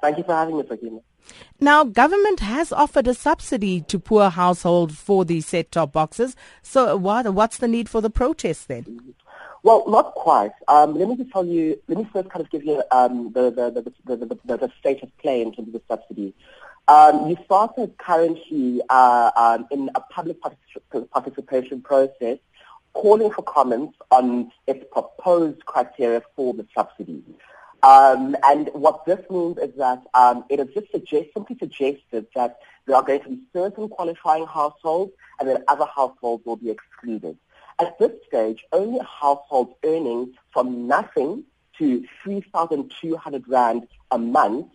Thank you for having me, Fatima. Now, government has offered a subsidy to poor households for these set-top boxes. So, what, what's the need for the protest then? Well, not quite. Um, let me just tell you. Let me first kind of give you um, the, the, the, the, state of play in terms of the subsidy. Um, you started currently uh, um, in a public particip- participation process calling for comments on its proposed criteria for the subsidy. Um, and what this means is that um, it has just suggest, simply suggested that there are going to be certain qualifying households and then other households will be excluded. At this stage, only households earning from nothing to 3,200 Rand a month,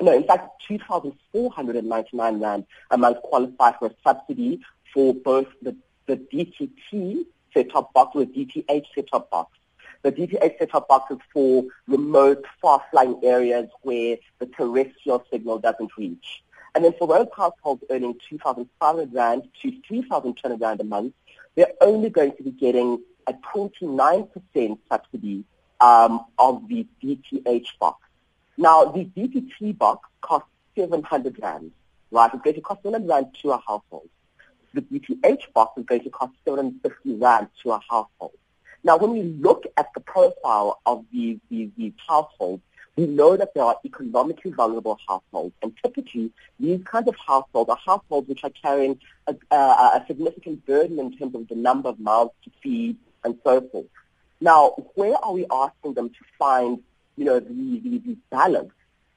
no, in fact, 2,499 Rand a month qualify for a subsidy for both the, the DTT set-top box or the DTH set-top box. The DTH set-top box is for remote, far-flung areas where the terrestrial signal doesn't reach. And then for those households earning 2,500 Rand to 3,200 Rand a month, they're only going to be getting a 29% subsidy um, of the DTH box. Now, the DTT box costs 700 Rand, right? It's going to cost 700 Rand to a household. The DTH box is going to cost 750 Rand to a household. Now, when we look profile of these, these, households, we know that they are economically vulnerable households, and typically these kinds of households are households which are carrying a, a, a significant burden in terms of the number of mouths to feed and so forth. Now, where are we asking them to find, you know, the, the, the balance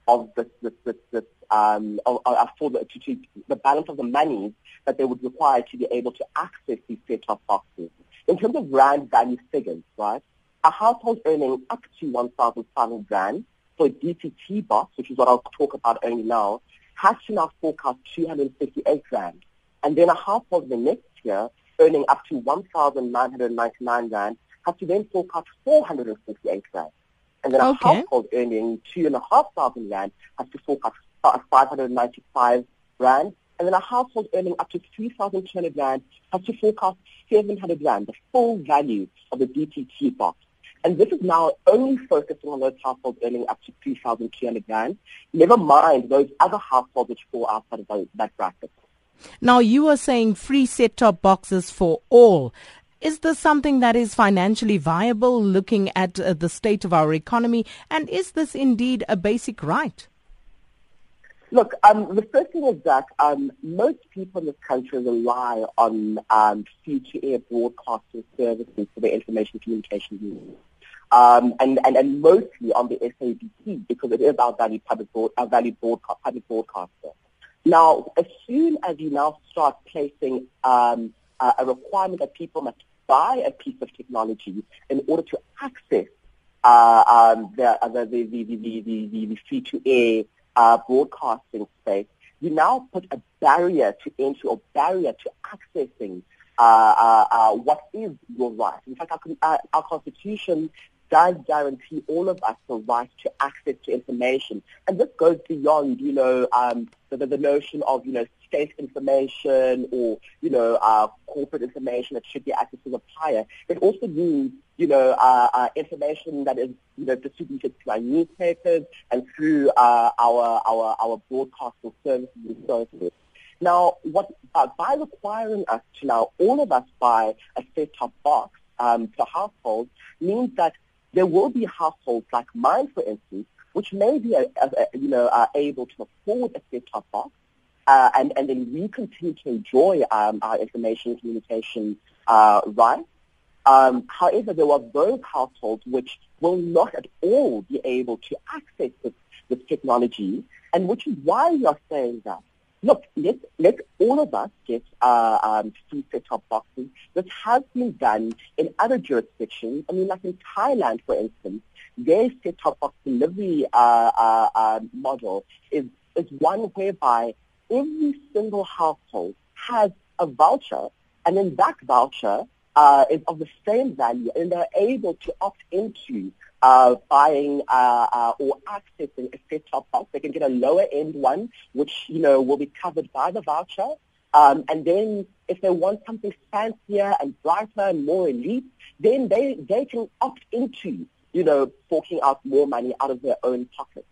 of this, this, this, this um, of, of, for the, to, to, the balance of the monies that they would require to be able to access these set-top boxes? In terms of rand value figures, right, a household earning up to 1,500 rand for a DTT box, which is what I'll talk about only now, has to now forecast 258 rand. And then a household the next year earning up to 1,999 rand has to then forecast 458 rand. And then a okay. household earning 2,500 rand has to forecast 595 rand. And then a household earning up to 3,200 rand has to forecast 700 rand, the full value of the DTT box. And this is now only focusing on those households earning up to 3,200 rand. Never mind those other households which fall outside of that bracket. Now, you are saying free set-top boxes for all. Is this something that is financially viable looking at uh, the state of our economy? And is this indeed a basic right? Look, um, the first thing is that um, most people in this country rely on um, free-to-air broadcasting services for their information communication needs. Um, and, and, and mostly on the SABC because it is our valued public broad, our broadcast, public broadcaster. Now, as soon as you now start placing um, a, a requirement that people must buy a piece of technology in order to access uh, um, the, uh, the, the, the, the, the, the free-to-air uh, broadcasting space, you now put a barrier to entry or barrier to accessing uh, uh, uh, what is your right. In fact, our, uh, our Constitution does guarantee all of us the right to access to information. And this goes beyond, you know, um, the, the notion of, you know, state information or, you know, uh, corporate information that should be accessed to the supplier. It also means, you know, uh, uh, information that is, you know, distributed to our newspapers and through uh, our, our, our broadcasting services and so forth. Now, what, uh, by requiring us to now, all of us buy a set-top box um, households means that there will be households like mine, for instance, which may be, a, a, a, you know, are able to afford a set-top box, uh, and, and then we continue to enjoy um, our information communication uh, rights. Um, however, there are those households which will not at all be able to access this, this technology, and which is why we are saying that look, let, let all of us get uh, um, free set-top boxes. This has been done in other jurisdictions. I mean, like in Thailand, for instance, their set-top box delivery uh, uh, uh, model is, is one whereby every single household has a voucher, and then that voucher uh, is of the same value, and they're able to opt into uh, buying uh, uh, or accessing a set-top box. They can get a lower-end one, which you know will be covered by the voucher. Um, and then if they want something fancier and brighter and more elite, then they they can opt into you know forking out more money out of their own pocket.